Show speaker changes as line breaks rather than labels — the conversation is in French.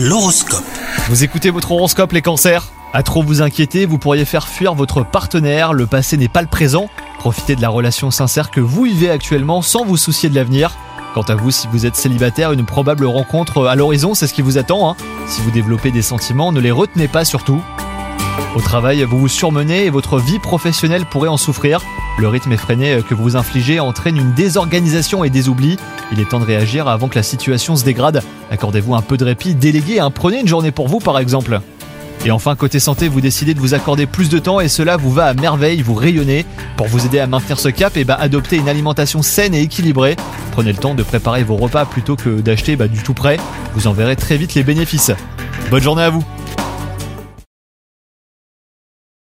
L'horoscope.
Vous écoutez votre horoscope les cancers? À trop vous inquiéter, vous pourriez faire fuir votre partenaire, le passé n'est pas le présent. Profitez de la relation sincère que vous vivez actuellement sans vous soucier de l'avenir. Quant à vous, si vous êtes célibataire, une probable rencontre à l'horizon, c'est ce qui vous attend. hein. Si vous développez des sentiments, ne les retenez pas surtout. Au travail, vous vous surmenez et votre vie professionnelle pourrait en souffrir. Le rythme effréné que vous infligez entraîne une désorganisation et des oublis. Il est temps de réagir avant que la situation se dégrade. Accordez-vous un peu de répit, déléguez, hein, prenez une journée pour vous par exemple. Et enfin, côté santé, vous décidez de vous accorder plus de temps et cela vous va à merveille, vous rayonnez. Pour vous aider à maintenir ce cap, et bah, adoptez une alimentation saine et équilibrée. Prenez le temps de préparer vos repas plutôt que d'acheter bah, du tout prêt. Vous en verrez très vite les bénéfices. Bonne journée à vous